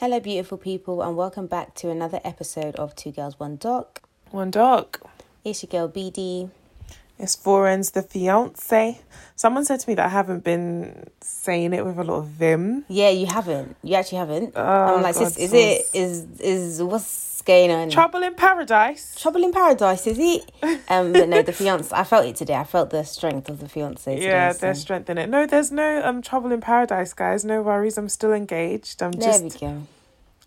Hello, beautiful people, and welcome back to another episode of Two Girls, One Doc. One dog. It's your girl BD. It's Foren's the fiance. Someone said to me that I haven't been saying it with a lot of vim. Yeah, you haven't. You actually haven't. Oh, I'm like, God, is it is is what's going on? Trouble in paradise. Trouble in paradise, is it? Um, but no, the fiance. I felt it today. I felt the strength of the fiance. Today, yeah, so- there's strength in it. No, there's no um trouble in paradise, guys. No worries. I'm still engaged. I'm There just. we go.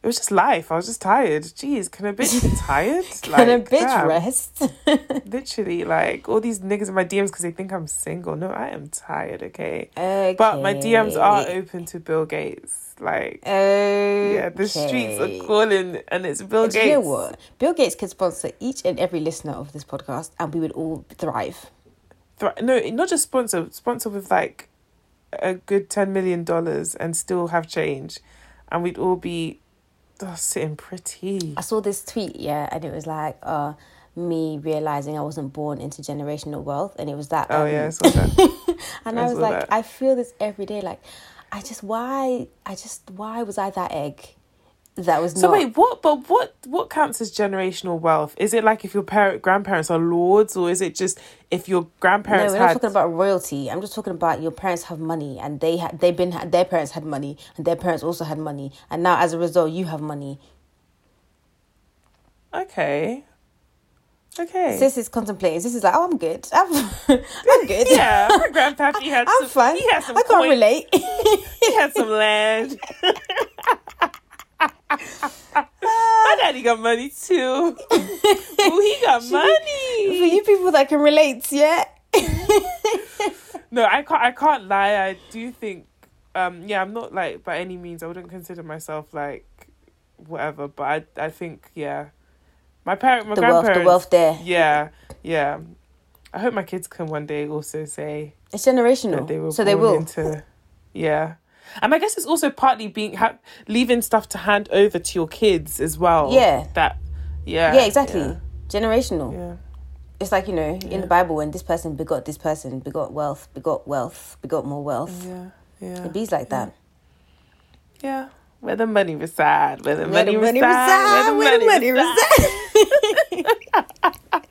It was just life. I was just tired. Jeez, can a bitch be tired? Can a bitch damn. rest? Literally, like all these niggas in my DMs because they think I'm single. No, I am tired. Okay. okay. But my DMs are open to Bill Gates. Like, Okay. yeah, the streets are calling, and it's Bill And Gates. You know what? Bill Gates could sponsor each and every listener of this podcast, and we would all thrive. Thri- no, not just sponsor, sponsor with like a good ten million dollars and still have change, and we'd all be oh, sitting pretty. I saw this tweet, yeah, and it was like, uh, me realizing I wasn't born into generational wealth, and it was that. Oh um, yeah, I saw that. and I I was like, that. I feel this every day. Like, I just why, I just why was I that egg? That was so not. wait, what? But what? What counts as generational wealth? Is it like if your parent grandparents are lords, or is it just if your no, grandparents we're not had? talking about royalty. I'm just talking about your parents have money, and they had they've been their parents had money, and their parents also had money, and now as a result, you have money. Okay. Okay. Sis is contemplating. Sis is like, oh, I'm good. I'm, I'm good. yeah, my grandpappy had I'm some. fine. He had some. I can't coin- relate. He had some land. My daddy got money too. Ooh, he got money. For you people that can relate, yeah. No, I can't. I can't lie. I do think. Um. Yeah, I'm not like by any means. I wouldn't consider myself like whatever. But I. I think yeah. My parent. My The wealth, grandparents. the wealth there. Yeah. Yeah. I hope my kids can one day also say It's generational. they were so they will. into yeah and i guess it's also partly being ha- leaving stuff to hand over to your kids as well Yeah. that yeah yeah, exactly. yeah, Generational. yeah. It's like, you know, in Yeah. the Bible, when this person begot this person, begot wealth, begot wealth, begot more wealth. yeah yeah It bees like that. yeah where the money reside where the Where money, the money reside, reside, where the money reside.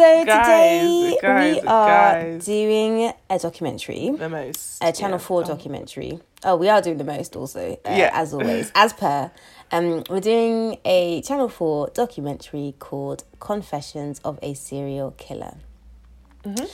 So Guys, today guys, we are guys. doing a documentary. the most a Channel yeah. 4 Oh. documentary. Oh, we are doing the most also, uh, Yeah. as always, as per. Um, we're doing a Channel 4 documentary called Confessions of a Serial Killer. Mm-hmm.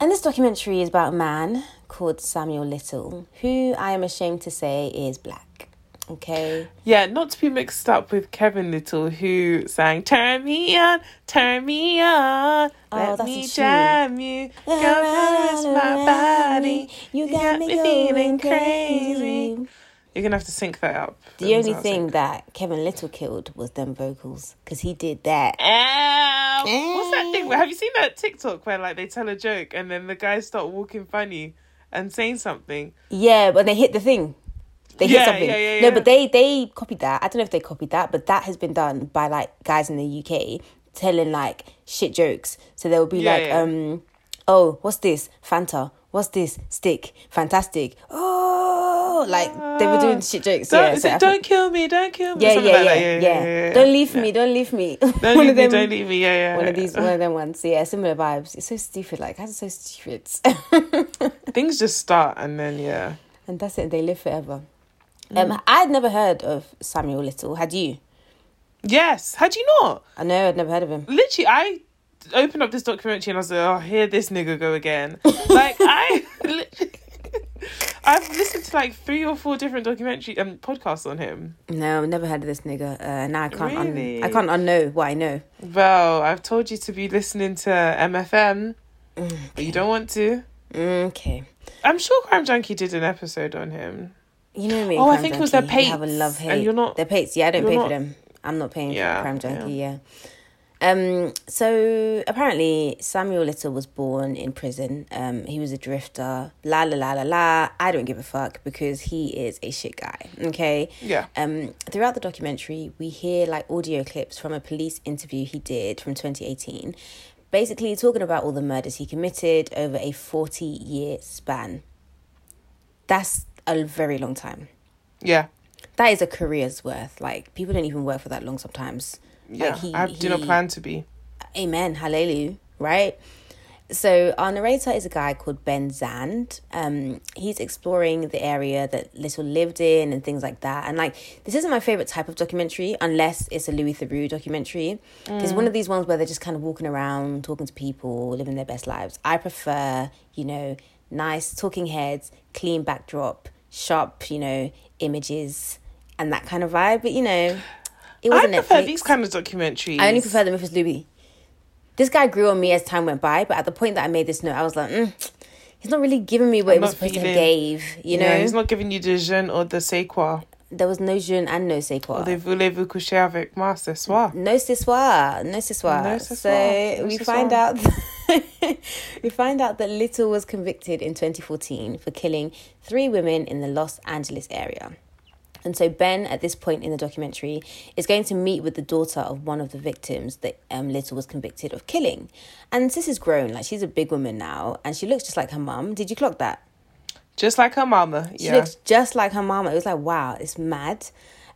And this documentary is about a man called Samuel Little, who I am ashamed to say is black. Okay. yeah not to be mixed up with kevin lyttle who sang turn me on turn me on Oh, let me jam you go caress my body You got me going crazy. You're gonna have to sync that up. The only thing that Kevin Lyttle killed was them vocals because he did that. Ow! What's that thing? Have you seen that TikTok where like they tell a joke and then the guys start walking funny and saying something? Yeah, but they hit the thing. They hit Yeah, something. yeah, yeah, No, but they they copied that. I don't know if they copied that, but that has been done by like guys in the UK telling like shit jokes. So they will be Yeah, like, yeah. um, oh, what's this? Fanta. What's this? Stick. Fantastic. Oh, like they were doing shit jokes. Don't, yeah, so it, don't kill me, don't kill me. yeah, yeah, like yeah, that. yeah, Don't leave me. Don't leave me. Don't One leave of me, them- don't leave me. Yeah, yeah. One of these, one of them ones. Yeah, similar vibes. It's so stupid. Like, how's it so stupid? Things just start and then yeah. and that's it. They live forever. Mm. Um, I'd never heard of Samuel Little. Had you? Yes. Had you not? I know I'd never heard of him. Literally, I opened up this documentary and I was like, oh, here this nigga go again. like I, I've listened to like three or four different documentary um podcasts on him. No, I've never heard of this nigga. Uh, now I can't. Really? Un- I can't unknow what I know. Well, I've told you to be listening to MFM, but you don't want to. Okay. I'm sure Crime Junkie did an episode on him. You know me. Oh, I think it was Junkie. their They Have a Pates, love and hate. you're not- Their pates. Yeah, I don't pay for them. I'm not paying Yeah, for Crime Junkie. Yeah. Um, so apparently Samuel Little was born in prison. Um, he was a drifter. La la la la la. I don't give a fuck because he is a shit guy. Okay. Yeah. Um, throughout the documentary, we hear like audio clips from a police interview he did from 2018. basically talking about all the murders he committed over a 40 year span. That's a very long time. Yeah. That is a career's worth. Like, people don't even work for that long sometimes. Yeah. Like, he- I do not plan to be. Amen. Hallelujah. Right? So, our narrator is a guy called Ben Zand. Um, he's exploring the area that Little lived in and things like that. And, like, this isn't my favorite type of documentary unless it's a Louis Theroux documentary. It's one of these ones where they're just kind of walking around, talking to people, living their best lives. I prefer, you know, nice talking heads, clean backdrop, sharp, you know, images, and that kind of vibe. But, you know, it I wasn't prefer Netflix. these kind of documentaries. I only prefer them if it's Louis. This guy grew on me as time went by, but at the point that I made this note, I was like, mm, he's not really giving me what I'm he was supposed feeling- have gave. You know, Yeah, he's not giving you the jeune or the c'est quoi. there was no jeune and no c'est quoi. Voulez-vous coucher avec moi ce soir. No ce soir, no ce soir. No ce so soir, no we ce find soir. out we find out that Little was convicted in 2014 for killing three women in the Los Angeles area. And so Ben, at this point in the documentary, is going to meet with the daughter of one of the victims that um, Little was convicted of killing. And sis is grown, like she's a big woman now, and she looks just like her mum. Did you clock that? Just like her mama. She yeah. looks just like her mama. It was like, wow, it's mad.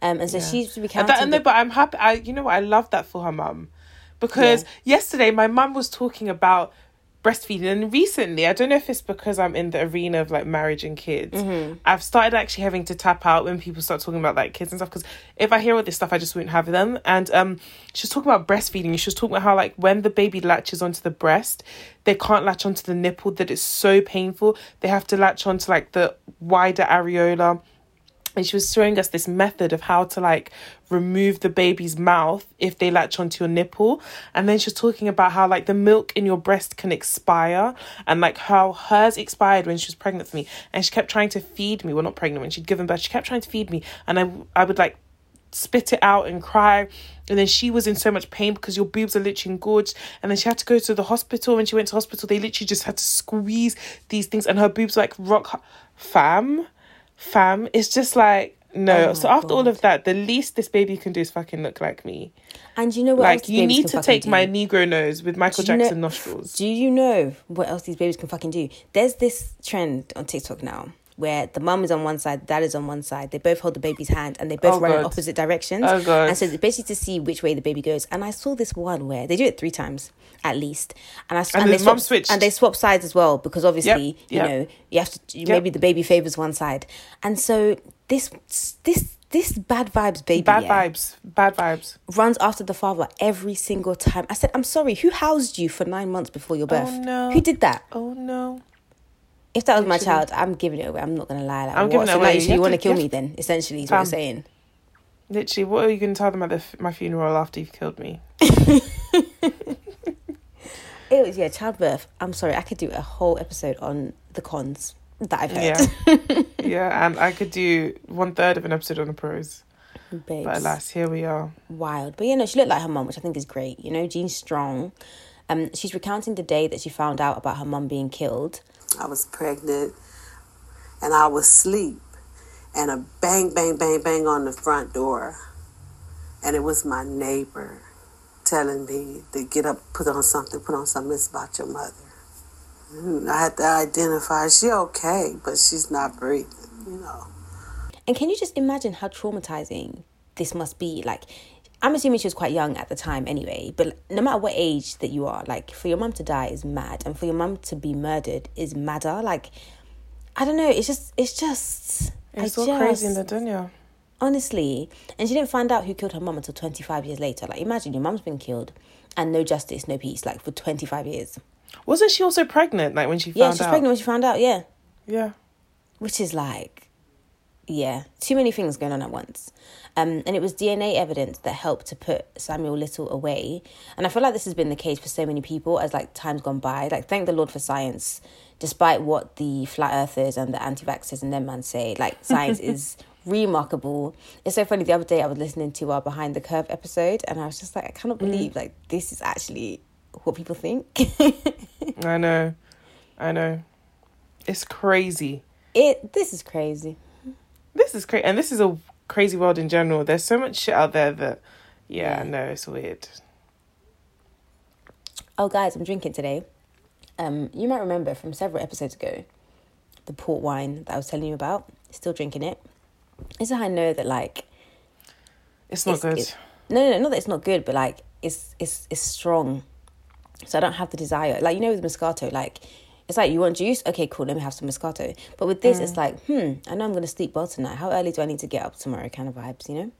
Um, and so Yeah. she's And recounting. that, and no, the- but I'm happy. I, you know what? I love that for her mum, because yesterday my mum was talking about breastfeeding, and recently I don't know if it's because I'm in the arena of like marriage and kids. Mm-hmm. I've started actually having to tap out when people start talking about like kids and stuff. Because if I hear all this stuff, I just won't have them. And um, she was talking about breastfeeding. She was talking about how like when the baby latches onto the breast, they can't latch onto the nipple. That it's so painful. They have to latch onto like the wider areola and she was showing us this method of how to like remove the baby's mouth if they latch onto your nipple and then she was talking about how like the milk in your breast can expire and like how hers expired when she was pregnant with me and she kept trying to feed me well not pregnant when she'd given birth she kept trying to feed me and i i would like spit it out and cry. And then she was in so much pain because your boobs are literally engorged. And then she had to go to the hospital. When she went to hospital, they literally just had to squeeze these things, and her boobs like rock. Fam, fam. It's just like no. Oh so after all of that, the least this baby can do is fucking look like me. and you know what? like you need to take do? my Negro nose with Michael you know- Jackson nostrils. Do you know what else these babies can fucking do? There's this trend on TikTok now where the mum is on one side, dad is on one side. They both hold the baby's hand and they both Oh, run in opposite directions. Oh, God. And so it's basically to see which way the baby goes. And I saw this one where they do it three times at least, and I And they the mum swap switched. and they swap sides as well because obviously yep. you know you have to Yep. maybe the baby favors one side, and so this this this bad vibes baby Bad yeah, vibes. Bad vibes. runs after the father every single time. I said, I'm sorry, who housed you for nine months before your oh, birth? Oh, no. Who did that? Oh no. If that was my child, I'm giving it away. I'm not gonna lie. Like, I'm what? giving it away. Now you, You want to kill me then? Essentially, is what Fam. saying. Literally, what are you going to tell them at the, f- my funeral after you've killed me? It was yeah, childbirth. I'm sorry, I could do a whole episode on the cons that I've heard. Yeah. yeah, and I could do one third of an episode on the pros. Babes, But alas, here we are. wild. But you know, she looked like her mum, which I think is great. You know, Jean Strong. Um, she's recounting the day that she found out about her mum being killed. I was pregnant and I was asleep and a bang, bang, bang, bang on the front door. And it was my neighbor telling me to get up, put on something, put on something. It's about your mother. And I had to identify she okay, but she's not breathing, you know. And can you just imagine how traumatizing this must be? Like, I'm assuming she was quite young at the time anyway, but no matter what age that you are, like, for your mum to die is mad, and for your mum to be murdered is madder. Like, I don't know, it's just, it's just. It's I all crazy in the dunya. Honestly. And she didn't find out who killed her mum until 25 years later. Like, imagine your mum's been killed and no justice, no peace, like, for 25 years. Wasn't she also pregnant? Like when she Yeah, found she's out. pregnant when she found out, yeah. Yeah. which is like yeah too many things going on at once. Um, and it was dna evidence that helped to put samuel little away. And i feel like this has been the case for so many people as like time's gone by. Like thank the lord for science despite what the flat earthers and the anti-vaxxers and them man say. Like science is remarkable. It's so funny the other day i was listening to our behind the curve episode and i was just like i cannot believe like this is actually what people think. I know. I know. It's crazy. it this is crazy This is crazy. And this is a crazy world in general. There's so much shit out there that, yeah, Yeah. no, it's weird. Oh, guys, I'm drinking today. Um, you might remember from several episodes ago, the port wine that I was telling you about. Still drinking it. Is how I know that like It's not it's- good. it's- no, no, no, not that it's not good, but like it's it's it's strong. So I don't have the desire. Like you know, with Moscato, like it's like you want juice. Okay, cool. Let me have some Moscato. But with this, Mm. it's like, hmm, I know I'm gonna sleep well tonight. How early do I need to get up tomorrow? Kind of vibes, you know.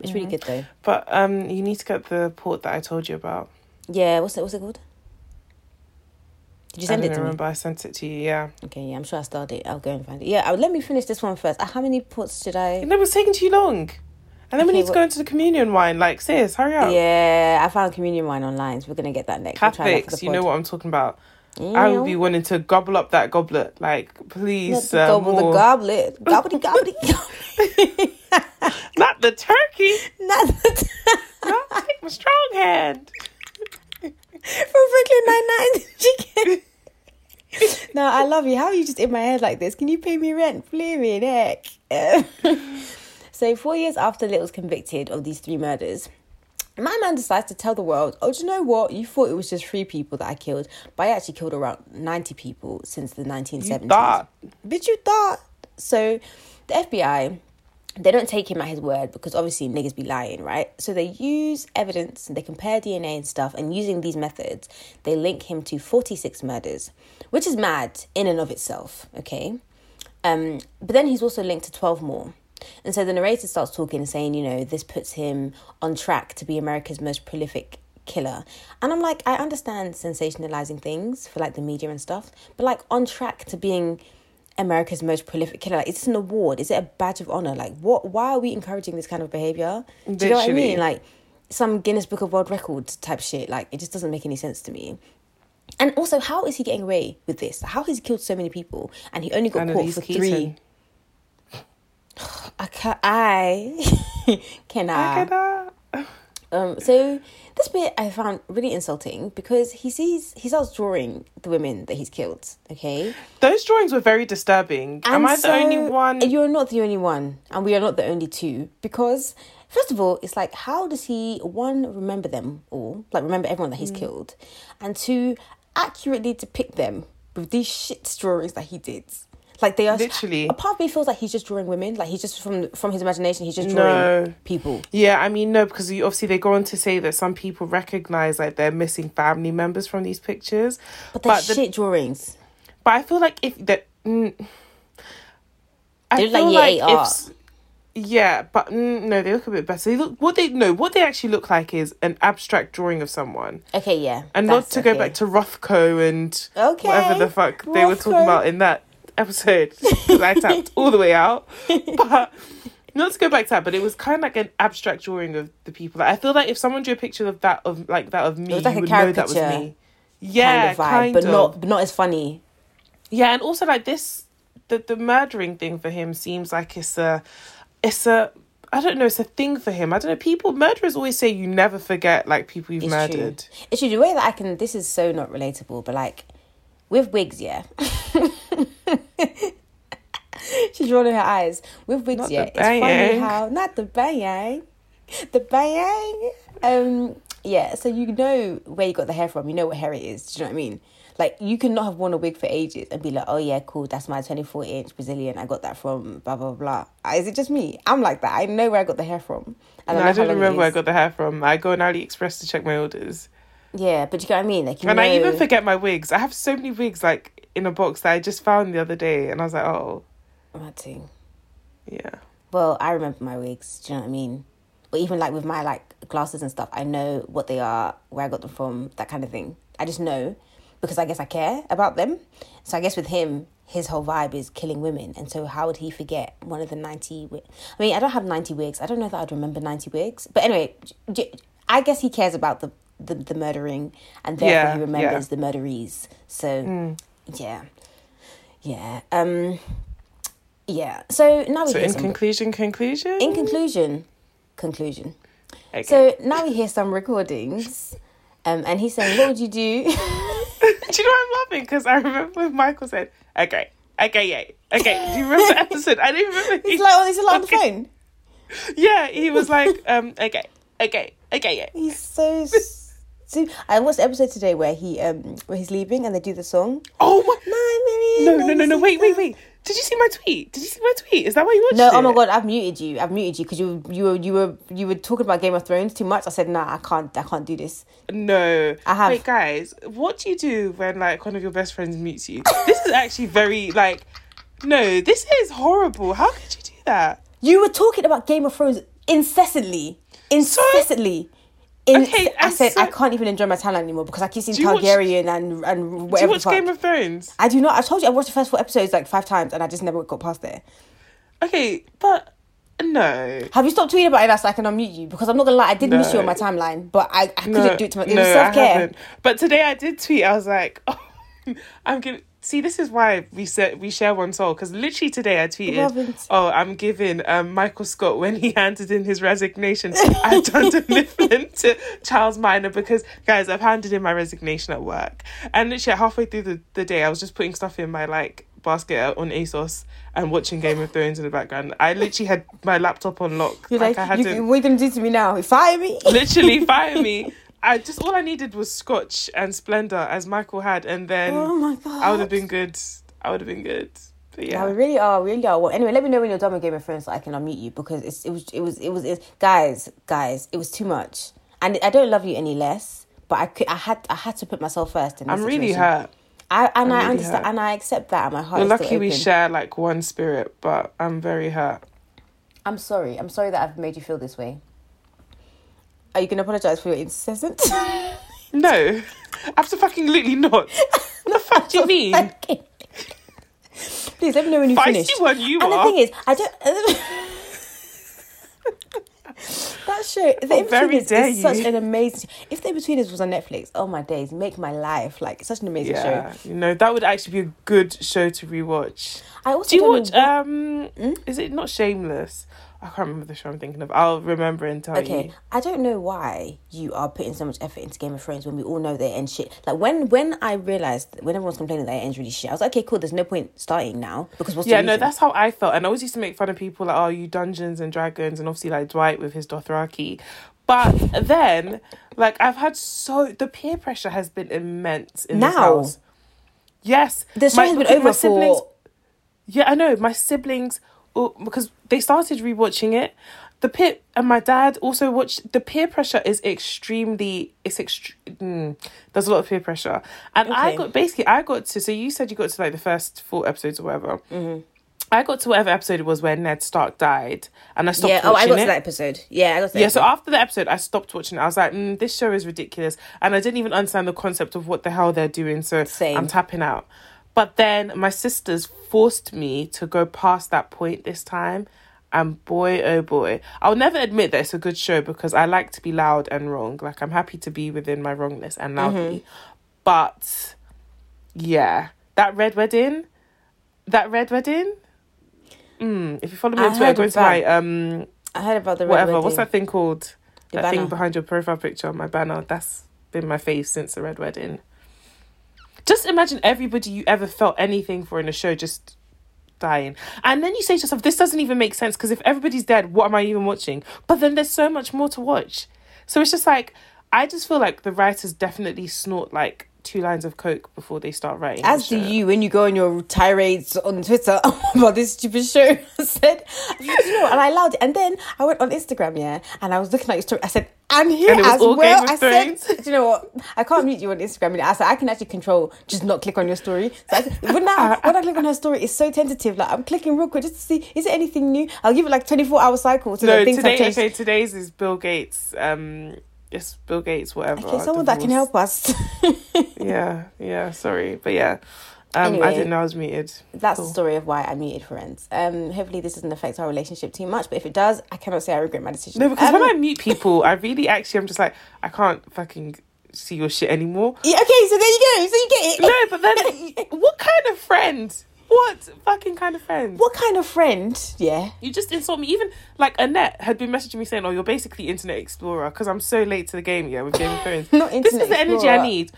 It's Mm-hmm. really good though. But um, you need to get the port that I told you about. Yeah. What's it? What's it called? Did you send I it don't to remember. I sent it to you. Yeah. Okay, yeah. I'm sure I started. It. I'll go and find it. Yeah. uh, let me finish this one first. Uh, how many ports should I? No, it was taking too long. And then we need to what- go into the communion wine. Like, sis, hurry up. Yeah, I found communion wine online, so we're gonna get that next. We'll try that for Catholics, you know what I'm talking about. I would be wanting to gobble up that goblet. Like, Not please, the uh, gobble, the more. goblet, gobbly gobbly. gobbly. Not the turkey. Not the Not take my strong hand. from Brooklyn Nine Nine chicken. no, I love you. How are you just in my head like this? Can you pay me rent? Flaming heck. so, four years after Little's convicted of these three murders, my man decides to tell the world, oh, do you know what? You thought it was just three people that I killed, but I actually killed around 90 people since the 1970s. You thought. Bitch, you thought. So, the FBI, they don't take him at his word because obviously niggas be lying, right? So they use evidence and they compare DNA and stuff, and using these methods, they link him to 46 murders, which is mad in and of itself, okay? Um, but then he's also linked to 12 more. And so the narrator starts talking and saying, you know, this puts him on track to be America's most prolific killer. And I'm like, I understand sensationalizing things for like the media and stuff, but like on track to being America's most prolific killer. Like, is this an award? Is it a badge of honor? Like, what? Why are we encouraging this kind of behavior? Do you know what I mean? Like, some Guinness Book of World Records type shit. Like, it just doesn't make any sense to me. And also, how is he getting away with this? How has he killed so many people and he only got caught for three? I can I can I? Um, so this bit I found really insulting because he sees he starts drawing the women that he's killed. Okay, Those drawings were very disturbing. Am And I the only one? You're not the only one, and we are not the only two. Because first of all, it's like, how does he one remember them all, like remember everyone that Mm. he's killed, and two accurately depict them with these shit drawings that he did. Like they are Literally. A part of me feels like he's just drawing women. Like he's just from from his imagination. He's just drawing No. people. Yeah, I mean no, because you, obviously they go on to say that some people recognize like they're missing family members from these pictures, But they're the- shit drawings. but I feel like if that, mm, I They look like feel year like if yeah, but mm, no, they look a bit better. They look what they no what they actually look like is an abstract drawing of someone, Okay, yeah. and not to go back to Rothko and Okay, whatever the fuck they were talking about in that episode. 'cause I tapped all the way out, but not to go back to that. But it was kind of like an abstract drawing of the people. Like, I feel like if someone drew a picture of that of like that of me, was like you a would know that was me. Yeah, kind of vibe, kind but of. not but not as funny. Yeah, and also like this, the the murdering thing for him seems like it's a, it's a. I don't know. It's a thing for him. I don't know. People murderers always say you never forget like people you've It's murdered. true. It's true. The way that I can, this is so not relatable, but like with wigs, yeah. She's rolling her eyes. With wigs, Not the yeah. It's funny how not the bang, the bang. Um, yeah. So you know where you got the hair from. You know what hair it is. Do you know what I mean? Like you cannot have worn a wig for ages and be like, oh yeah, cool. That's my twenty four inch Brazilian. I got that from blah blah blah. Uh, Is it just me? I'm like that. I know where I got the hair from. And No, I don't remember where I got the hair from. I go on AliExpress to check my orders, Yeah, but you get what I mean. Like and know, I even forget my wigs. I have so many wigs like in a box that I just found the other day, and I was like, oh, Mad thing. yeah. Well, I remember my wigs. Do you know what I mean? Or even like with my like glasses and stuff, I know what they are, where I got them from, that kind of thing. I just know because I guess I care about them. So I guess with him, his whole vibe is killing women, and so how would he forget one of the ninety? Wi- I mean, I don't have ninety wigs. I don't know that I'd remember ninety wigs. But anyway, I guess he cares about the the, the murdering, and therefore Yeah, he remembers the murderees. So yeah, yeah, um, yeah. So now we So in some- conclusion, conclusion. in conclusion, conclusion. Okay. So now we hear some recordings, um, and he's saying, "What would you do?" Do you know I'm laughing? Because I remember when Michael said, "Okay, okay, yeah, okay." Do you remember the episode? I don't remember. He's like, "Oh, he's like on the phone." Yeah, he was like, um, okay, okay, okay, yeah. He's so s- So I watched the episode today where he um where he's leaving and they do the song. Oh my. No, no, no, no. Wait, wait, wait. Did you see my tweet? Did you see my tweet? Is that why you watched No, it? No, oh my god, I've muted you. I've muted you because you you were you were you were talking about Game of Thrones too much. I said, nah, I can't I can't do this. No. I have. Wait, guys, what do you do when like one of your best friends mutes you? this is actually very like. No, this is horrible. How could you do that? You were talking about Game of Thrones incessantly, incessantly. In, Okay, I said so- I can't even enjoy my timeline anymore because I keep seeing you watch- Targaryen and and Do you watch. Game of Thrones? I do not. I told you I watched the first four episodes like five times and I just never got past there. Okay, but no. Have you stopped tweeting about it so I can unmute you? Because I'm not gonna lie, I did miss you on my timeline, but I, I couldn't No, do it to my. It no, self care. But today I did tweet. I was like, oh, I'm giving. See, this is why we said we share one soul. Because literally today I tweeted. "Oh, I'm giving um, Michael Scott when he handed in his resignation. I've done Mifflin to Charles Miner because guys, I've handed in my resignation at work, and literally halfway through the, the day, I was just putting stuff in my like basket on ASOS and watching Game of Thrones in the background. I literally had my laptop on lock. You're like, I you, hadn't what are you gonna do to me now? Fire me? literally fire me. I just all I needed was scotch and Splenda as Michael had, and then oh my god! I would have been good. I would have been good. But Yeah, we really are, we really are. Well, anyway, let me know when you're done with Game of Thrones so I can unmute you because it's, it was, it was, it was, it, guys, guys, it was too much, and I don't love you any less. But I could, I had, I had to put myself first. I'm really hurt. I and I'm I really understand, hurt. and I accept that. And my heart We're lucky we share like one spirit, but I'm very hurt. I'm sorry. I'm sorry that I've made you feel this way. Are you gonna apologize for your incessant? No, absolutely fucking literally not. What the fuck do you mean? Please let me know when you Feisty finish. one you and the thing is, I don't. that show, The very Inbetweeners is such an amazing. If The Inbetweeners was on Netflix, oh my days, make my life like such an amazing Yeah, show. you know that would actually be a good show to rewatch. I also Do you watch? know Um, Hmm? is it not Shameless? I can't remember the show I'm thinking of. I'll remember and tell Okay, you. I don't know why you are putting so much effort into Game of Thrones when we all know they end shit. Like when when I realized when everyone's complaining that it ends really shit, I was like, okay, cool. There's no point starting now because what's the Yeah, no, that's how I felt. And I always used to make fun of people like, oh, you Dungeons and Dragons, and obviously like Dwight with his Dothraki. But then, like, I've had so the peer pressure has been immense in this Now? house. Yes, the show my- has been because my over siblings. for. Yeah, I know my siblings because they started rewatching it. The peer and my dad also watched. The peer pressure is extremely. It's extreme. Mm, there's a lot of peer pressure, and I got basically. I got to. So you said you got to like the first four episodes or whatever. Mm-hmm. I got to whatever episode it was where Ned Stark died, and I stopped Yeah. Oh, I got it. to that episode. Yeah, I got Yeah, so after the episode, I stopped watching it. I was like, mm, this show is ridiculous. And I didn't even understand the concept of what the hell they're doing. So Same. I'm tapping out. But then my sisters forced me to go past that point this time. And boy, oh boy, I'll never admit that it's a good show because I like to be loud and wrong. Like, I'm happy to be within my wrongness and loudly. But yeah, that red wedding, that red wedding. Mm, if you follow me on Twitter, go to my um I heard about the red whatever. wedding. What's that thing called? The that thing behind your profile picture, on my banner. That's been my fave since the red wedding. Just imagine everybody you ever felt anything for in a show just dying, and then you say to yourself, "This doesn't even make sense." Because if everybody's dead, what am I even watching? But then there's so much more to watch. So it's just like I just feel like the writers definitely snort like two lines of coke before they start writing. As do you when you go on your tirades on Twitter about this stupid show. I said, you know, and I allowed it. And then I went on Instagram, yeah, and I was looking at your story. I said, and here And as well. I said, do you know what? I can't mute you on Instagram. And I said, I can actually control just not click on your story. So I said, but now when I click on her story, it's so tentative. Like I'm clicking real quick just to see is it anything new. I'll give it like 24 hour cycle so no, that things today have changed. okay, today's is Bill Gates. Um, it's Bill Gates, whatever. Okay, someone that can help us. Yeah, yeah, sorry. But yeah. Um Anyway. I didn't know I was muted. That's Cool. the story of why I muted friends. Um, hopefully this doesn't affect our relationship too much, but if it does, I cannot say I regret my decision. No, because Um, when I mute people, I really actually I'm just like, I can't fucking see your shit anymore. Yeah, okay, so there you go. So you get it. No, but then what kind of friend? What fucking kind of friend? What kind of friend? Yeah. You just insult me. Even like Annette had been messaging me saying, "Oh, you're basically Internet Explorer," because I'm so late to the game. Yeah, with Game of Thrones. Not Internet this is the energy Explorer. I need.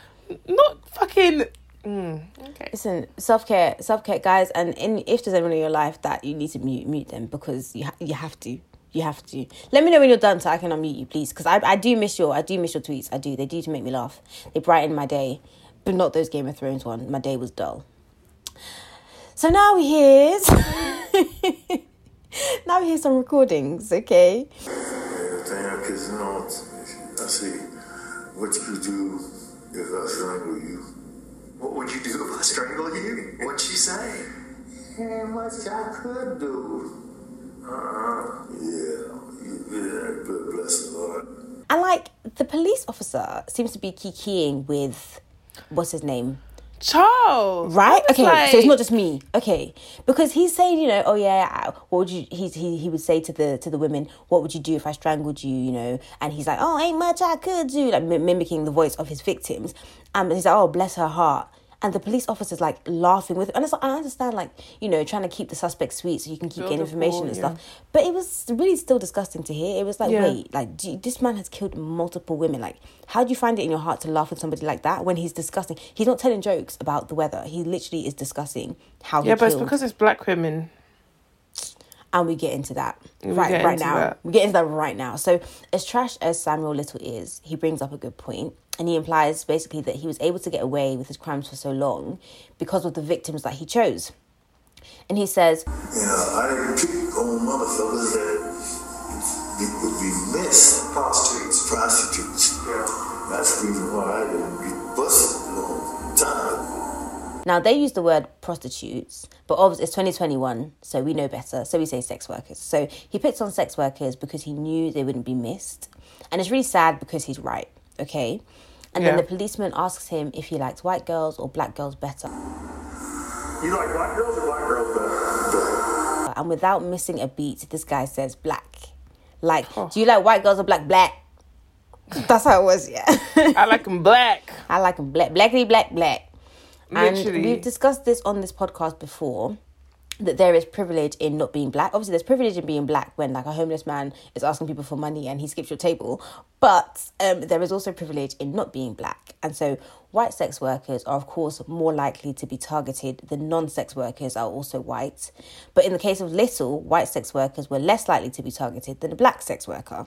Not fucking. Mm, okay. Listen, self care, self care, guys, and in, if there's anyone in your life that you need to mute, mute them because you ha- you have to, You have to. Let me know when you're done so I can unmute you, please. Because I, I do miss your I do miss your tweets. I do. They do to make me laugh. They brighten my day, but not those Game of Thrones one. My day was dull. So now we here's now here's some recordings. Okay. Damn, because you know, I see what you do if I strangle you. What would you do if I strangle you? What'd she say? How much I could do. Uh, yeah, yeah, but bless the Lord. And like the police officer seems to be kikiing with what's his name? Charles. Right? Okay, like- so it's not just me. Okay, because he's saying, you know, oh yeah, what would you? He he he would say to the to the women, what would you do if I strangled you? You know, and he's like, oh, ain't much I could do, like mi- mimicking the voice of his victims. Um, and he's like, oh, bless her heart. And the police officer's like laughing with, it. and it's like, I understand, like you know, trying to keep the suspect sweet so you can keep Build getting information rapport, and yeah. stuff. But it was really still disgusting to hear. It was like, Yeah. wait, like you- this man has killed multiple women. Like, how do you find it in your heart to laugh at somebody like that when he's disgusting? He's not telling jokes about the weather. He literally is discussing how Yeah, but it's because it's black women. and we get into that We right right now. that. We get into that right now. So, as trash as Samuel Little is, he brings up a good point, and he implies basically that he was able to get away with his crimes for so long because of the victims that he chose. And he says, You know, I didn't on oh, motherfuckers that be- would be missed. Prostitutes. Prostitutes. Yeah. That's the reason why I didn't get busted on time. Now they use the word prostitutes, but obviously it's 2021, so we know better. So we say sex workers. So he puts on sex workers because he knew they wouldn't be missed. And it's really sad because he's right, okay? And then the policeman asks him if he likes white girls or black girls better. You like white girls or black girls better? And without missing a beat, this guy says black. Like, do you like white girls or black? Black. That's how it was, yeah. I like them black. I like them black, blackity black, black. And Literally. we've discussed this on this podcast before that there is privilege in not being black. Obviously, there's privilege in being black when like a homeless man is asking people for money and he skips your table. But um, there is also privilege in not being black. And so white sex workers are of course more likely to be targeted than non-sex workers are also white. But in the case of Little, white sex workers were less likely to be targeted than a black sex worker.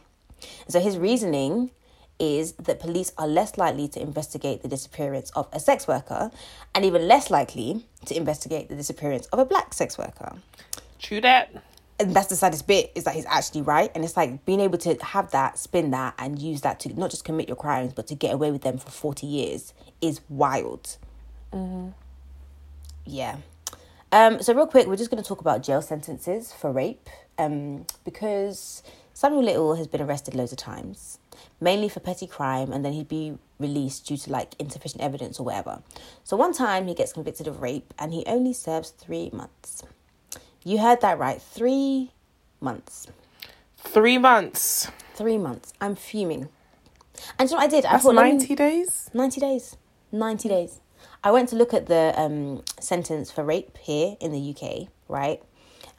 And so his reasoning is that police are less likely to investigate the disappearance of a sex worker and even less likely to investigate the disappearance of a black sex worker. True that. And that's the saddest bit is that he's actually right. And it's like being able to have that, spin that, and use that to not just commit your crimes, but to get away with them for 40 years is wild. Yeah. Um, so real quick, we're just going to talk about jail sentences for rape, um, because Samuel Little has been arrested loads of times, mainly for petty crime, and then he'd be released due to like insufficient evidence or whatever. So one time he gets convicted of rape, and he only serves three months. You heard that right, three months. Three months. Three months. I'm fuming. And you know what I did? I That's thought, let me- 90 days. 90 days. 90 days. I went to look at the um, sentence for rape here in the UK, right?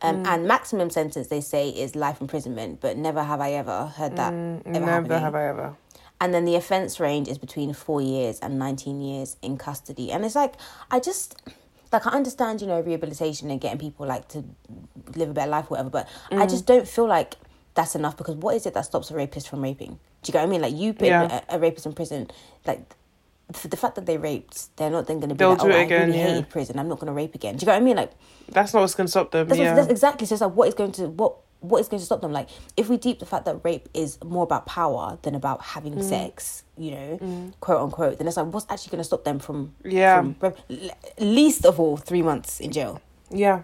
Um, Mm. And maximum sentence, they say, is life imprisonment, but never have I ever heard that ever Mm, Never happening. have I ever. And then the offence range is between four years and 19 years in custody. And it's like, I just, like, I understand, you know, rehabilitation and getting people, like, to live a better life, whatever, but Mm. I just don't feel like that's enough because what is it that stops a rapist from raping? Do you get what I mean? Like, you put Yeah. a, a rapist in prison, like, for the fact that they raped, they're not then going to be They'll like, do oh, it I again, really yeah. hated prison. I'm not going to rape again. Do you get what I mean? Like, That's not what's going to stop them. that's, yeah. that's exactly. So it's like, what is going to what what is going to stop them? Like, if we deep the fact that rape is more about power than about having Mm. sex, you know, quote unquote, then it's like, what's actually going to stop them from Yeah. from least of all three months in jail. Yeah.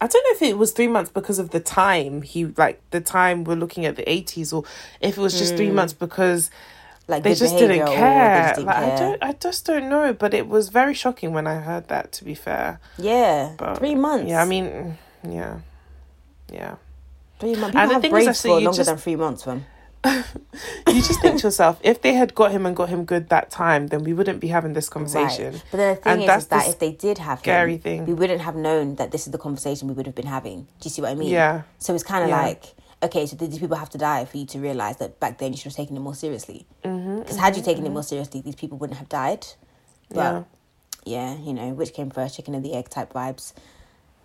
I don't know if it was three months because of the time he like the time we're looking at the eighties, or if it was just three months because Like they just didn't care. just didn't like, I don't, I just don't know. But it was very shocking when I heard that. To be fair, Yeah, but three months. Yeah, I mean, yeah, yeah. three months. and People the have thing is, for you longer just- than three months, man. You just think to yourself, if they had got him and got him good that time, then we wouldn't be having this conversation. Right. But then the thing And is, that's is that if they did have scary him, thing. we wouldn't have known that this is the conversation we would have been having. Do you see what I mean? Yeah. So it's kind of Yeah. like, okay, so did these people have to die for you to realize that back then you should have taken it more seriously? Because Mm-hmm, had you taken it more seriously, these people wouldn't have died. Yeah. But yeah, you know, which came first, chicken and the egg type vibes.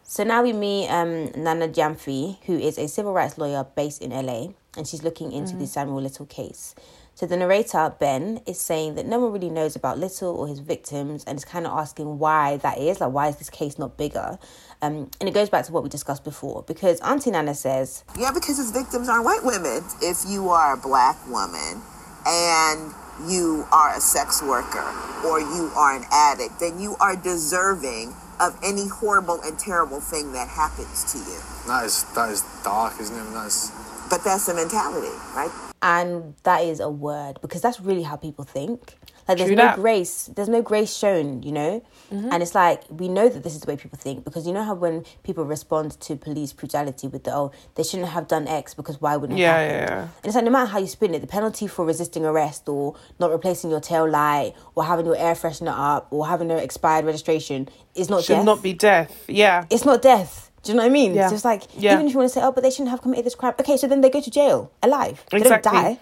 So now we meet um, Nana Gyamfi, who is a civil rights lawyer based in LA, and she's looking into the Samuel Little case. So the narrator, Ben, is saying that no one really knows about Little or his victims and is kind of asking why that is. Like, why is this case not bigger? Um, and it goes back to what we discussed before because Auntie Nana says, Yeah, because his victims aren't white women. If you are a black woman and you are a sex worker or you are an addict, then you are deserving of any horrible and terrible thing that happens to you. That is that is dark, isn't it? That's But that's the mentality, right? And that is a word because that's really how people think. Like there's True no that. grace, there's no grace shown, you know, mm-hmm. and it's like we know that this is the way people think because you know how when people respond to police brutality with the oh they shouldn't have done X because why wouldn't it Yeah, happen? yeah, yeah. And it's like no matter how you spin it, the penalty for resisting arrest or not replacing your tail light or having your air freshener up or having an expired registration is not Should death. not be death. Yeah. It's not death. Do you know what I mean? Yeah. So it's like Yeah. even if you want to say oh but they shouldn't have committed this crime, okay, so then they go to jail alive. They Exactly. don't die.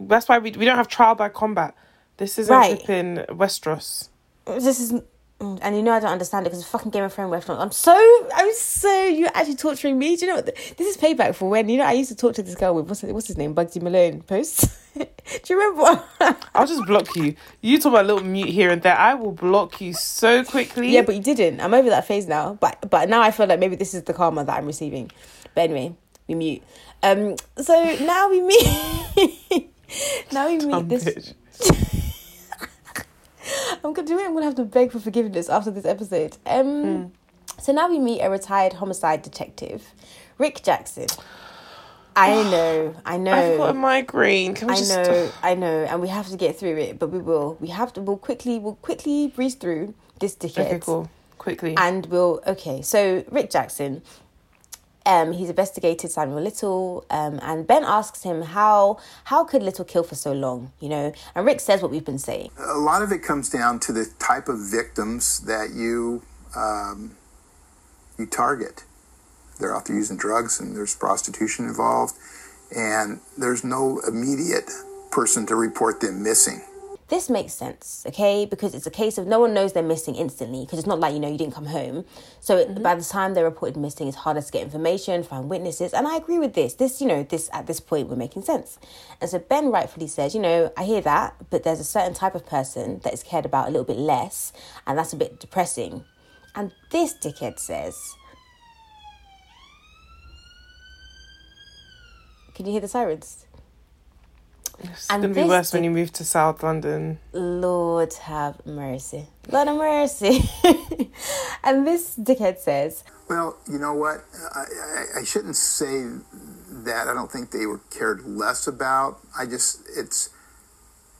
That's why we we don't have trial by combat. This isn't Right. flipping Westeros. this is and you know I don't understand it because it's fucking Game of Thrones restaurant. I'm so I'm so you're actually torturing me. Do you know what? The, this is payback for when you know I used to talk to this girl with what's what's his name Bugsy Malone posts. Do you remember? I'll just block you. You talk about a little mute here and there. I will block you so quickly. yeah, but you didn't. I'm over that phase now. But but now I feel like maybe this is the karma that I'm receiving. But anyway, we mute. Um. So now we meet. now we meet Dumb this. bitch. I'm gonna do it. I'm gonna have to beg for forgiveness after this episode. Um, so now we meet a retired homicide detective, Rick Jackson. I know, I know. I've got a migraine. Can we I just know, I know, and we have to get through it, but we will. We have to. We'll quickly. We'll quickly breeze through this dickhead. Okay, cool. Quickly. And we'll. Okay, so Rick Jackson. Um, he's investigated Samuel Little, um, and Ben asks him how how could Little kill for so long, you know? And Rick says what we've been saying. A lot of it comes down to the type of victims that you um, you target. They're out there using drugs, and there's prostitution involved, and there's no immediate person to report them missing. This makes sense, okay? Because it's a case of no one knows they're missing instantly because it's not like, you know, you didn't come home. So it, mm-hmm. by the time they're reported missing, it's harder to get information, find witnesses. And I agree with this. This, you know, this at this point, we're making sense. And so Ben rightfully says, you know, I hear that, but there's a certain type of person that is cared about a little bit less, and that's a bit depressing. And this dickhead says, Can you hear the sirens? It's and gonna be this worse when you move to South London. Lord have mercy. Lord have mercy. and this dickhead says, Well, you know what? I, I, I shouldn't say that. I don't think they were cared less about. I just, it's,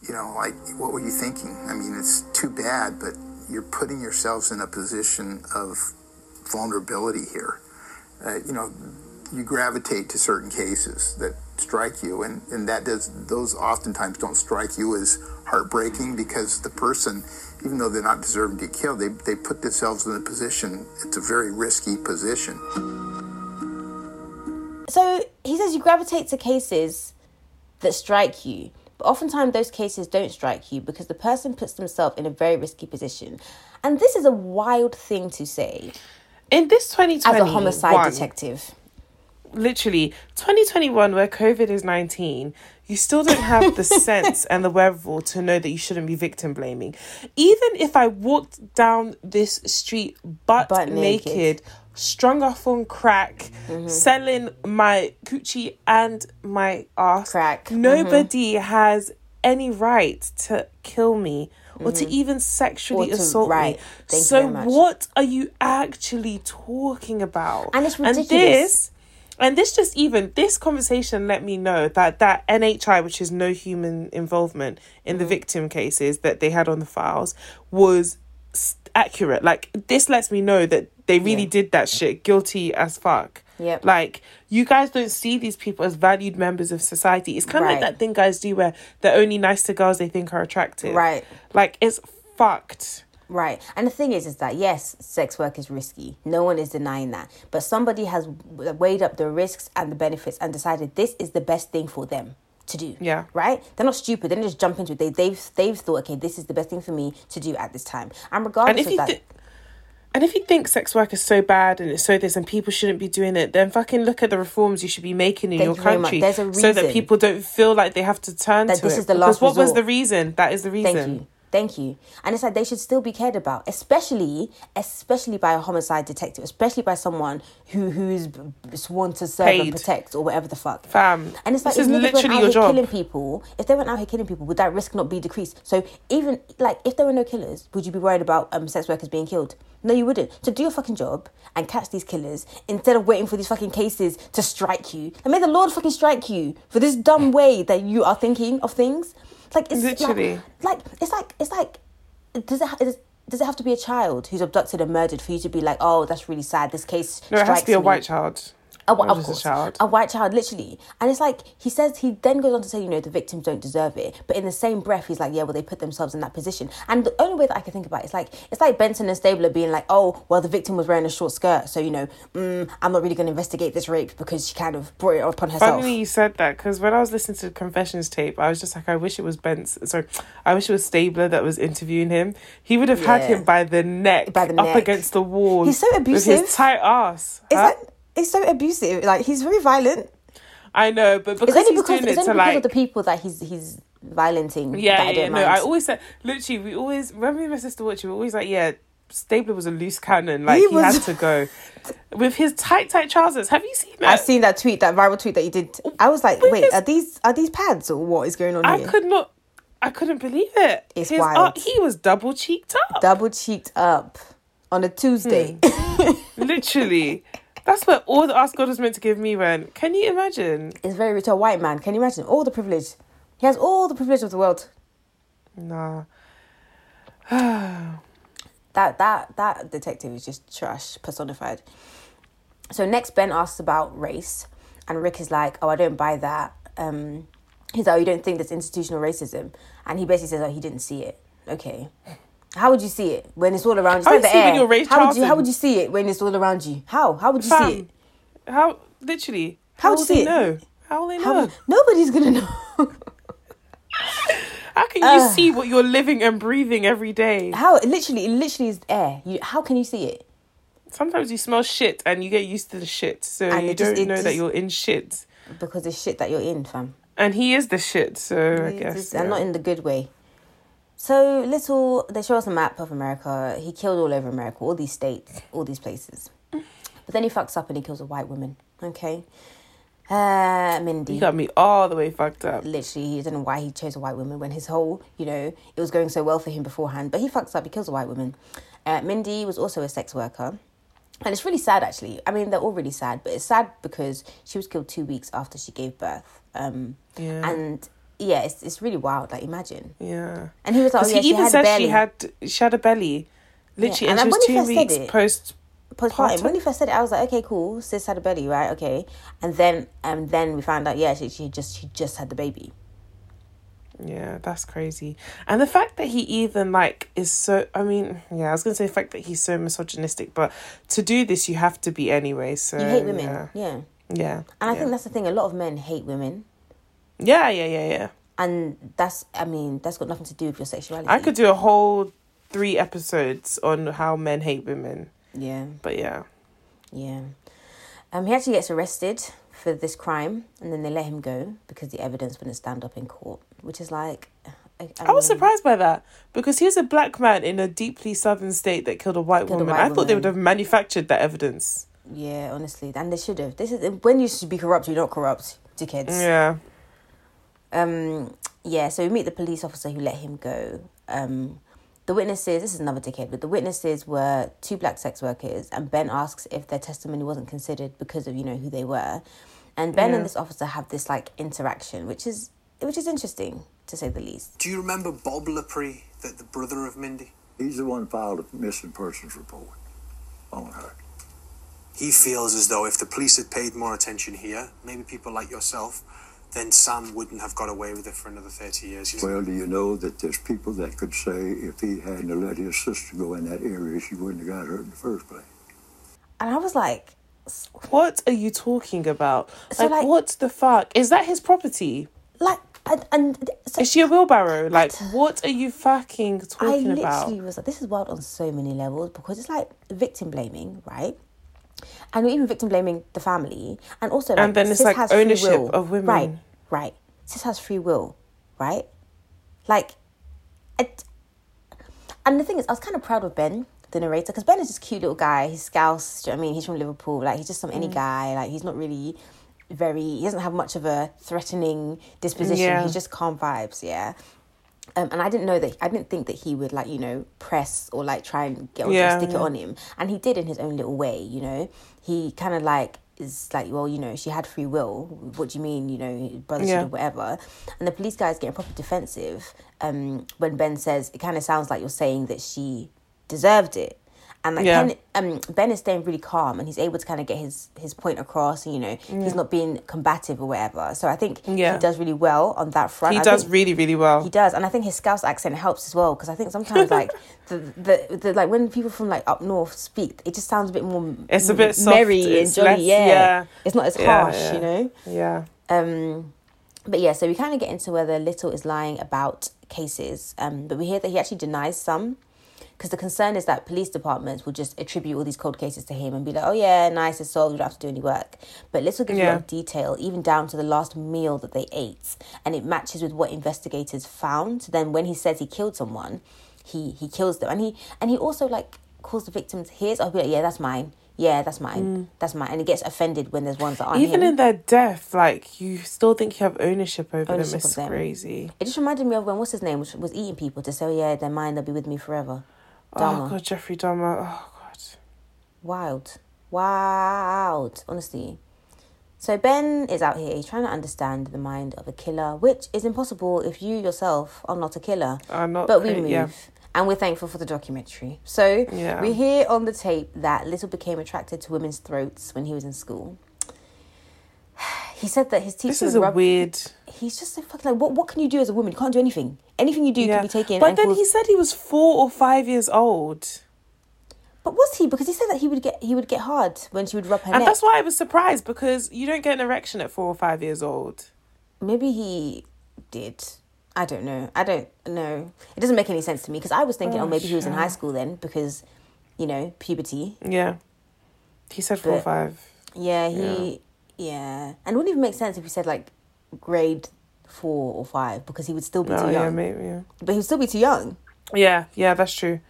you know, like, what were you thinking? I mean, it's too bad, but you're putting yourselves in a position of vulnerability here. Uh, you know, you gravitate to certain cases that strike you, and, and that does, those oftentimes don't strike you as heartbreaking because the person, even though they're not deserving to be killed, they, they put themselves in a position, it's a very risky position. so he says you gravitate to cases that strike you. But oftentimes those cases don't strike you because the person puts themselves in a very risky position. And this is a wild thing to say In this 2020 as 2020, a homicide detective. Literally 2021 where covid is 19 you still don't have the sense and the wherewithal to know that you shouldn't be victim blaming even if i walked down this street butt, Butt naked. Mm-hmm. naked, strung off on crack selling my coochie and my ass Crack. Mm-hmm. nobody has any right to kill me or to even sexually Mm-hmm. To- assault right. me Thank you so what are you actually talking about And it's and ridiculous. this and this just even this conversation let me know that that NHI, which is no human involvement in the mm. victim cases that they had on the files, was accurate. Like this lets me know that they really Yeah. did that shit, guilty as fuck. Yep. Like you guys don't see these people as valued members of society. It's kind of Right. like that thing guys do where they're only nice to girls they think are attractive. Right. Like it's fucked. Right. And the thing is, is that yes, sex work is risky. No one is denying that. But somebody has weighed up the risks and the benefits and decided this is the best thing for them to do. Yeah. Right? They're not stupid. They didn't just jump into it. They, they've, they've thought, okay, this is the best thing for me to do at this time. And regardless And if of that. thi- And if you think sex work is so bad and it's so this and people shouldn't be doing it, then fucking look at the reforms you should be making in Thank your you country There's a so that people don't feel like they have to turn That to this it. is the last Because what was the reason? That is the reason. Thank you. And it's like they should still be cared about, especially especially by a homicide detective, especially by someone who who's sworn to serve and protect or whatever the fuck. Fam, And it's like this if is literally out your here job. killing people, if they went out here killing people, would that risk not be decreased? So even like if there were no killers, would you be worried about um, sex workers being killed? No, you wouldn't. So do your fucking job and catch these killers instead of waiting for these fucking cases to strike you. And may the Lord fucking strike you for this dumb way that you are thinking of things. Like it's Literally. like, like it's like it's like does it does it have to be a child who's abducted and murdered for you to be like, oh, that's really sad. This case No, it has to be a me." white child. A, whi- Or of course, child. a white child, literally, and it's like he says. He then goes on to say, you know, the victims don't deserve it, but in the same breath, he's like, yeah, well, they put themselves in that position. And the only way that I can think about it is like it's like Benson and Stabler being like, oh, well, the victim was wearing a short skirt, so you know, mm, I'm not really going to investigate this rape because she kind of brought it upon herself. Funny you said that because when I was listening to the confessions tape, I was just like, I wish it was Benson. Sorry, I wish it was Stabler that was interviewing him. He would have had him by the neck, By the up against the wall. He's so with abusive. his tight ass. Is Huh? like it's so abusive. Like he's very violent. I know, but because It's only he's because doing it's it only to because like of the people that he's he's violenting. Yeah, that I yeah, don't no. I always said, literally, we always, when me and my sister watch it, we're always like, yeah, Stabler was a loose cannon. Like, He he, was- had to go. With his tight, tight trousers. Have you seen that? I've seen that tweet, that viral tweet that you did. I was like, With wait, are these are these pads or what is going on I here? could not, I couldn't believe it. It's his, wild. uh, he was double cheeked up. Double cheeked up on a Tuesday. Hmm. literally. That's what all the Ask God was meant to give me when. Can you imagine? it's very rich. A white man. Can you imagine all the privilege? He has all the privilege of the world. Nah. That that that detective is just trash personified. So next, Ben asks about race, and Rick is like, "Oh, I don't buy that." Um, he's like, "Oh, you don't think there's institutional racism?" And he basically says, "Oh, he didn't see it." Okay, how would you see it when it's all around you? How you the see when you're Ray how would you How would you see it when it's all around you? How How would you see it? How, literally, How how, would would you see they it? know? How will they How know? would- nobody's gonna know. How can you see what you're living and breathing every day? how it literally, it literally is air. You, how can you see it? Sometimes you smell shit and you get used to the shit, so And you just- don't know that you're in shit. Because it's shit that you're in, fam. And he is the shit, so I It's guess. just- and not in the good way. So little, they show us a map of America. He killed all over America, all these states, all these places. But then he fucks up and he kills a white woman. Okay, uh, Mindy. He got me all the way fucked up. Literally, he didn't know why he chose a white woman when his whole, you know, it was going so well for him beforehand. But he fucks up. He kills a white woman. Uh, Mindy was also a sex worker. And it's really sad, actually. I mean, they're all really sad, but it's sad because she was killed two weeks after she gave birth. Um, Yeah. And yeah, it's it's really wild. Like, imagine. Yeah. And he was like, oh, yeah, he she even said belly. she had she had a belly. Literally, And and, then she was two weeks it- post postpartum. When he first said it, I was like, okay, cool. Sis had a belly, right? Okay. And then and then we found out, yeah, she, she just she just had the baby. Yeah, that's crazy. And the fact that he even like is so I mean, yeah, I was gonna say the fact that he's so misogynistic, but to do this you have to be anyway, so You hate women, Yeah. yeah. Yeah. And I yeah. think that's the thing. A lot of men hate women, Yeah, yeah, yeah, yeah. and that's I mean that's got nothing to do with your sexuality. I could do a whole three episodes on how men hate women. Yeah, But yeah. yeah. Um, he actually gets arrested for this crime, and then they let him go because the evidence wouldn't stand up in court, which is like. I, I was mean, surprised by that because he's a black man in a deeply southern state that killed a white Killed a woman. white I thought they would have manufactured that evidence. Yeah, honestly, and they should have. This is when you should be corrupt. You're not corrupt, dickheads. Yeah. Um, yeah, so we meet the police officer who let him go. Um, the witnesses, this is another dickhead, but the witnesses were two black sex workers, and Ben asks if their testimony wasn't considered because of you know who they were, and Ben Yeah. and this officer have this like interaction, which is which is interesting to say the least. Do you remember Bob LaPree, the, the brother of Mindy? He's the one filed a missing persons report on her. He feels as though if the police had paid more attention here, maybe people like yourself, then Sam wouldn't have got away with it for another 30 years. You know? Well, do you know that there's people that could say if he hadn't let his sister go in that area, she wouldn't have got hurt in the first place. And I was like, What are you talking about? So, like, like- what the fuck? Is that his property? like and, and so Is she a wheelbarrow? Like, what are you fucking talking about? I talking literally about? was like, this is wild on so many levels because it's like victim blaming, right? And even victim blaming the family, and also, like, And then it's like has ownership of women. right? Right. Sis has free will, right? Like, it, and the thing is, I was kind of proud of Ben, the narrator, because Ben is just a cute little guy. He's Scouse. do you know what I mean, he's from Liverpool. Like, he's just some Mm. any guy. Like, he's not really very. He doesn't have much of a threatening disposition. Yeah. He's just calm vibes. Yeah. Um, and I didn't know that I didn't think that he would like you know press or like try and get Yeah, stick yeah. it on him, and he did in his own little way. You know, he kind of like is like, well, you know, she had free will. What do you mean? You know, brother Yeah. whatever. And the police guy is getting proper defensive. Um, when Ben says it kind of sounds like you're saying that she deserved it. And like Yeah. Ken, um, Ben is staying really calm and he's able to kind of get his his point across. And, you know, he's not being combative or whatever. So I think Yeah. he does really well on that front. He I does really, really well. he does, and I think his Scouse accent helps as well because I think sometimes like the, the the like when people from like up north speak, it just sounds a bit more. It's a bit soft, merry and jolly. less- yeah. yeah. it's not as Yeah, harsh, yeah. you know. yeah. Um, but yeah, so we kind of get into whether Little is lying about cases, um, but we hear that he actually denies some. Because the concern is that police departments will just attribute all these cold cases to him and be like, oh, yeah, nice, it's solved, you don't have to do any work. But Little gives a lot Yeah. of detail, even down to the last meal that they ate. And it matches with what investigators found. So then when he says he killed someone, he, he kills them. And he and he also, like, calls the victims his. I'll be like, yeah, that's mine. Yeah, that's mine. That's mine. And he gets offended when there's ones that aren't Mm. Even him. in their death, like you still think you have ownership over Ownership them. It's them. crazy. It just reminded me of when what's his name was, was eating people to say, oh, yeah, they're mine, they'll be with me forever. Dahmer. Oh god, Jeffrey Dahmer. Oh god. Wild. Wild. Honestly. So Ben is out here he's trying to understand the mind of a killer, which is impossible if you yourself are not a killer. I'm not. But we move. Yeah. And we're thankful for the documentary. So Yeah. we hear on the tape that Little became attracted to women's throats when he was in school. He said that his teacher This is a rub- weird. He's just so fucking like, what, what can you do as a woman? You can't do anything. Anything you do Yeah. can be taken. But then caused- he said he was four or five years old, But was he? Because he said that he would get he would get hard when she would rub her and neck. that's why I was surprised because you don't get an erection at four or five years old. Maybe he did. I don't know. I don't know. It doesn't make any sense to me because I was thinking, oh, Oh, maybe he was in high school then because, you know, puberty. Yeah. He said four or five. Yeah, he, yeah. Yeah, and it wouldn't even make sense if he said like grade four or five because he would still be No, too Oh, yeah, young. maybe. Yeah. But he would still be too young. Yeah, yeah, that's true.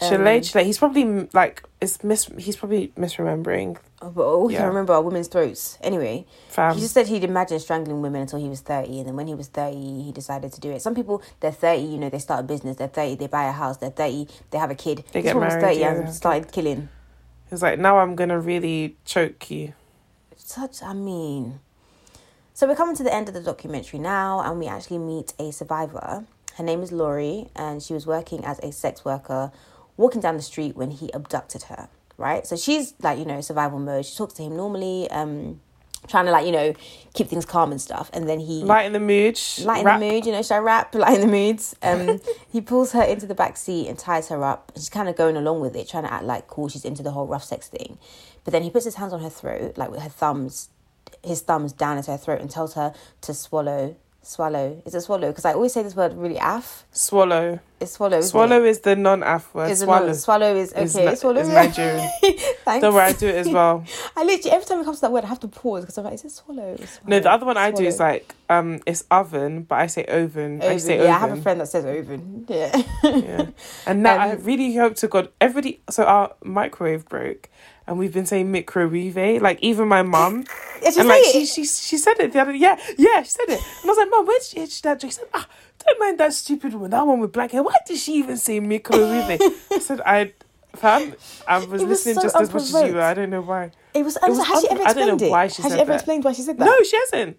Um, Chile, Chile. He's probably like it's mis. He's probably misremembering. Oh, But all we Yeah. can remember are women's throats. Anyway, Fam. he just said he'd imagined strangling women until he was 30. And then when he was 30, he decided to do it. Some people, they're 30, you know, they start a business. They're 30, they buy a house. They're 30, they have a kid. They this get one was married, 30 yeah, and started killing. He's like, now I'm gonna really choke you. Such, I mean. So we're coming to the end of the documentary now, and we actually meet a survivor. Her name is Laurie, and she was working as a sex worker, walking down the street when he abducted her. Right, so she's like you know survival mode. She talks to him normally, um, trying to like you know keep things calm and stuff. And then he Light in the mood. sh- light rap. in the mood, you know, should I rap? Light in the moods. Um, he pulls her into the back seat and ties her up. And she's kind of going along with it, trying to act like cool. She's into the whole rough sex thing. But then he puts his hands on her throat, like with her thumbs, his thumbs down at her throat, and tells her to swallow. Swallow. Is it swallow? Because I always say this word really af. Swallow. It's swallow. Swallow It? is the non-af word. Is swallow. not? Swallow is okay. is swallow is. Nigerian. Thanks. Don't worry, I do it as well. I literally every time it comes to that word, I have to pause because I'm like, is it swallow? or No, the other one I do is like um, it's oven, but I say oven. I say Yeah, oven. I have a friend that says oven. Yeah. yeah. And now I Um, really hope to God everybody. So our microwave broke, and we've been saying microwave. Like even my mum, she and like she she she said it the other. Yeah, yeah, she said it. And I was like, Mum, where did she hear that? She said, Ah, don't mind that stupid woman, That one with black hair. Why did she even say microwave? I said, I. Fam, I was It was listening so just as much as you. were. I don't know why. It was. I was, has she ever I don't know explained it? why she has said she ever that. explained why she said that? No, she hasn't.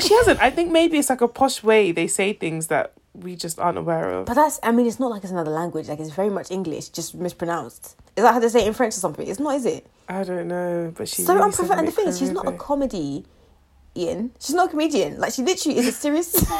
She hasn't. I think maybe it's like a posh way they say things that we just aren't aware of. But that's. I mean, it's not like it's another language. Like it's very much English, just mispronounced. Is that how they say it in French or something? It's not, is it? I don't know, but she so really said And the thing is, she's not a comedy. Ian, she's not a comedian. Like she literally is a serious.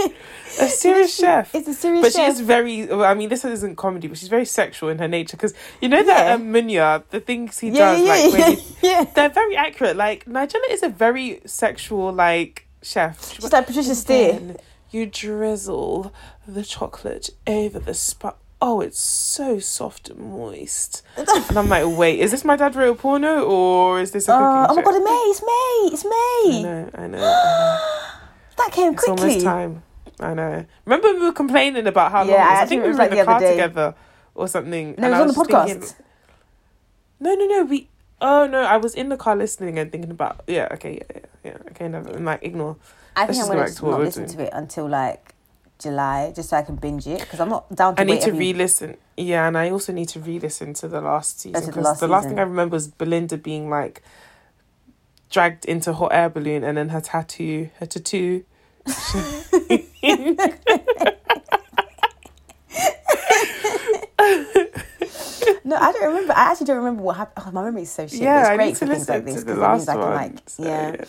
a serious chef. It's a serious chef. But chef. she's very. well, I mean, this isn't comedy, but she's very sexual in her nature. Because you know that Yeah. um, Munya, the things he yeah, does, yeah, like when yeah, he, yeah. they're very accurate. Like Nigella is a very sexual, like chef. She's like Patricia Steer. You drizzle the chocolate over the spot. Oh, it's so soft and moist. and I'm like, wait, is this my dad wrote a porno or is this a uh, cooking Oh, oh my god, it's May, it's May, it's I May. I know. I know. That came It's almost quickly. time. I know. Remember we were complaining about how Yeah, long it I was? I actually think we were like in the the car day. together or something. No, and it I was on the podcast. thinking- no, no, no. We. Oh no, I was in the car listening and thinking about. Yeah, okay, yeah, yeah, yeah. Okay, never. I'm like ignore. I think I'm just to not listen doing. to it until like July, just so I can binge it because I'm not down to I need to every- re-listen. Yeah, and I also need to re-listen to the last season That's the because last the last thing I remember was Belinda being like dragged into hot air balloon and then her tattoo, her tattoo. No, I don't remember. I actually don't remember what happened. Oh, my memory is so shit. yeah, it's I great need to for things listen like this because it last means I can one. like So, yeah.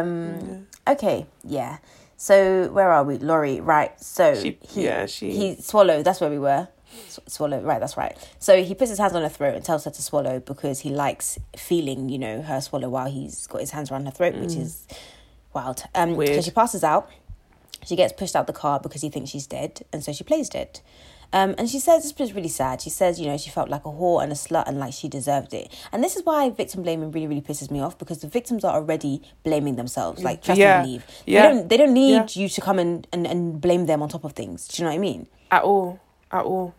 Um. Okay. Yeah. So where are we, Laurie? Right. So She- he, yeah, she- he swallowed. That's where we were. Swallow. Right. That's right. So he puts his hands on her throat and tells her to swallow because he likes feeling, you know, her swallow while he's got his hands around her throat, which is wild. Um. So she passes out. She gets pushed out the car because he thinks she's dead, and so she plays dead. Um, and she says this was really sad. She says, you know, she felt like a whore and a slut and like she deserved it. And this is why victim blaming really, really pisses me off because the victims are already blaming themselves. Like, trust Yeah. and believe. Yeah. They don't they don't need Yeah. you to come and, and, and blame them on top of things. Do you know what I mean? At all, at all.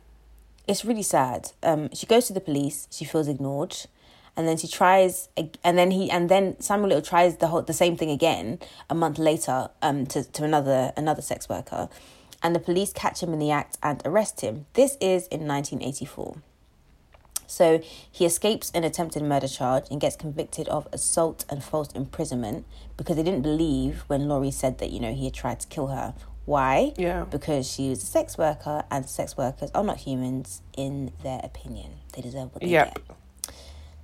It's really sad. Um, she goes to the police. She feels ignored, and then she tries, and then he, and then Samuel Little tries the whole the same thing again a month later. Um, to to another another sex worker, and the police catch him in the act and arrest him. This is in nineteen eighty four. So he escapes an attempted murder charge and gets convicted of assault and false imprisonment because they didn't believe when Laurie said that you know he had tried to kill her. Why? Yeah. Because she was a sex worker and sex workers are not humans in their opinion. They deserve what they Yep. get.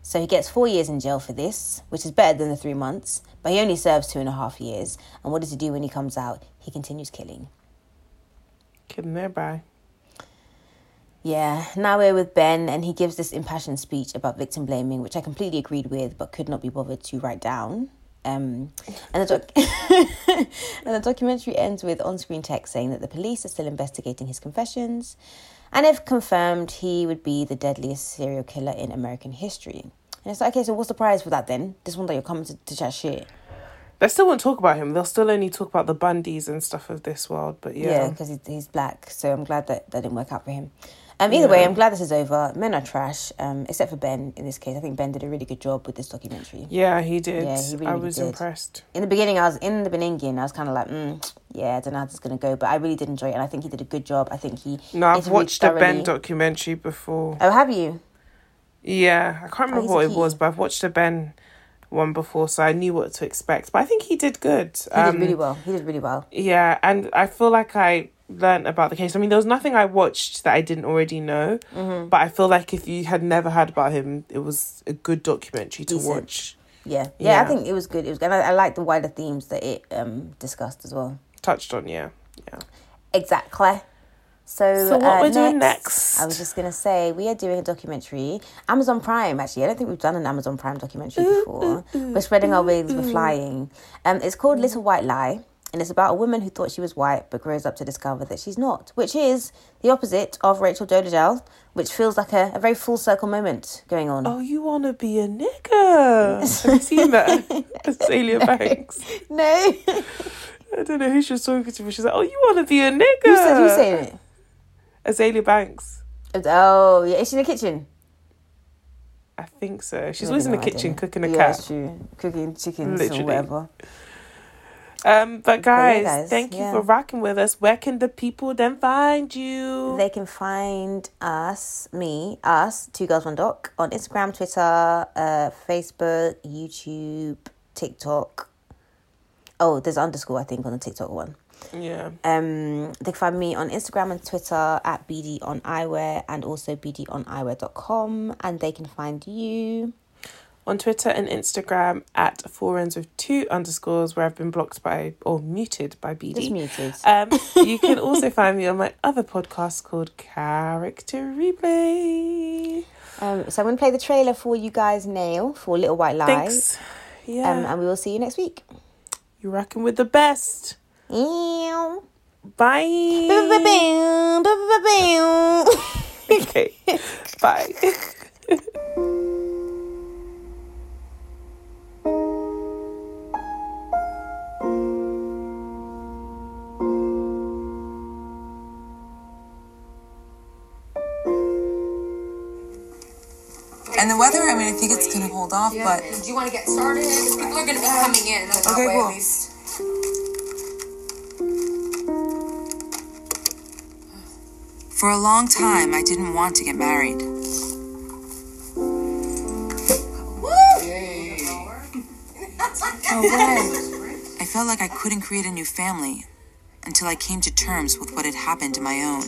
So he gets four years in jail for this, which is better than the three months, but he only serves two and a half years. And what does he do when he comes out? He continues killing. Thereby. Yeah, now we're with Ben, and he gives this impassioned speech about victim blaming, which I completely agreed with, but could not be bothered to write down. Um, and, the doc- and the documentary ends with on screen text saying that the police are still investigating his confessions, and if confirmed, he would be the deadliest serial killer in American history. And it's like, okay, so what's the prize for that then? This one that you're coming to, to chat shit. They still won't talk about him. They'll still only talk about the Bundys and stuff of this world. But Yeah, yeah, because he's, he's black. So I'm glad that that didn't work out for him. Um, either way, I'm glad this is over. Men are trash, um, except for Ben in this case. I think Ben did a really good job with this documentary. yeah, he did. Yeah, he really, I really was did. impressed. In the beginning, I was in the beginning, I was kind of like, mm, yeah, I don't know how this is going to go, but I really did enjoy it, and I think he did a good job. I think he. No, I've watched the Ben documentary before. Oh, have you? Yeah, I can't Oh, remember he's what it was, but I've watched the Ben one before, so I knew what to expect. But I think he did good. He did really well. He did really well. Yeah, and I feel like I learned about the case. I mean, there was nothing I watched that I didn't already know, Mm-hmm. but I feel like if you had never heard about him, it was a good documentary to Decent. watch. Yeah, yeah, I think it was good. It was, and I, I like the wider themes that it um discussed as well. Touched on, yeah, yeah. Exactly. So, So what uh, we're doing next? I was just gonna say we are doing a documentary, Amazon Prime. Actually, I don't think we've done an Amazon Prime documentary before. We're spreading our wings, we're flying. Um, it's called Little White Lie, and it's about a woman who thought she was white but grows up to discover that she's not, which is the opposite of Rachel Dolezal, which feels like a, a very full circle moment going on. Oh, you want to be a nigger? Have you seen that? Azealia Banks. No, I don't know who she was talking to, but she's like, "Oh, you want to be a nigger?" who's, who's saying it? Azealia Banks. Oh, yeah, is she in the kitchen? I think so. She's Maybe always in the not, I kitchen cooking a yeah, cat. true. Cooking chickens Literally. or whatever. Um, but guys, guys, thank you yeah. for rocking with us. Where can the people then find you? They can find us, me, us, Two Girls One Doc, on Instagram, Twitter, uh, Facebook, YouTube, TikTok. Oh, there's underscore, I think, on the TikTok one. yeah. Um, they can find me on Instagram and Twitter at BD on eyewear and also BD on eyewear.com. And they can find you. On Twitter and Instagram at four ends with two underscores, where I've been blocked by or muted by BD. Just muted. Um, you can also find me on my other podcast called Character Replay. Um, so I'm going to play the trailer for you guys now for Little White Lies. Thanks. Yeah. Um, and we will see you next week. You're rocking with the best. Ew. Bye. Okay. Bye. hold off, but Do you want to get started? People are going to be uh, coming in. That Okay, way, cool. At least. for a long time, I didn't want to get married. No way. I felt like I couldn't create a new family until I came to terms with what had happened to my own.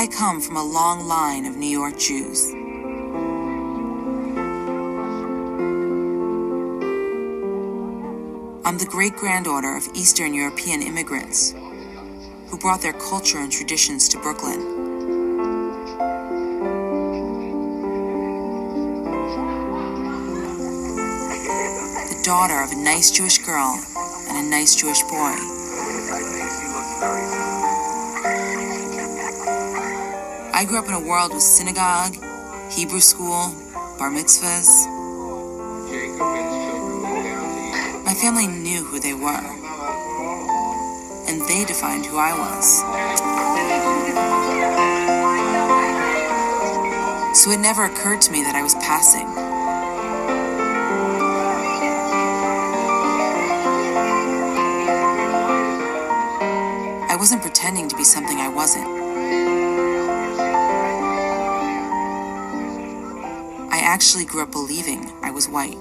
I come from a long line of New York Jews. I'm the great granddaughter of Eastern European immigrants who brought their culture and traditions to Brooklyn. The daughter of a nice Jewish girl and a nice Jewish boy. I grew up in a world with synagogue, Hebrew school, bar mitzvahs. My family knew who they were, and they defined who I was. So it never occurred to me that I was passing. I wasn't pretending to be something I wasn't. Actually grew up believing I was white.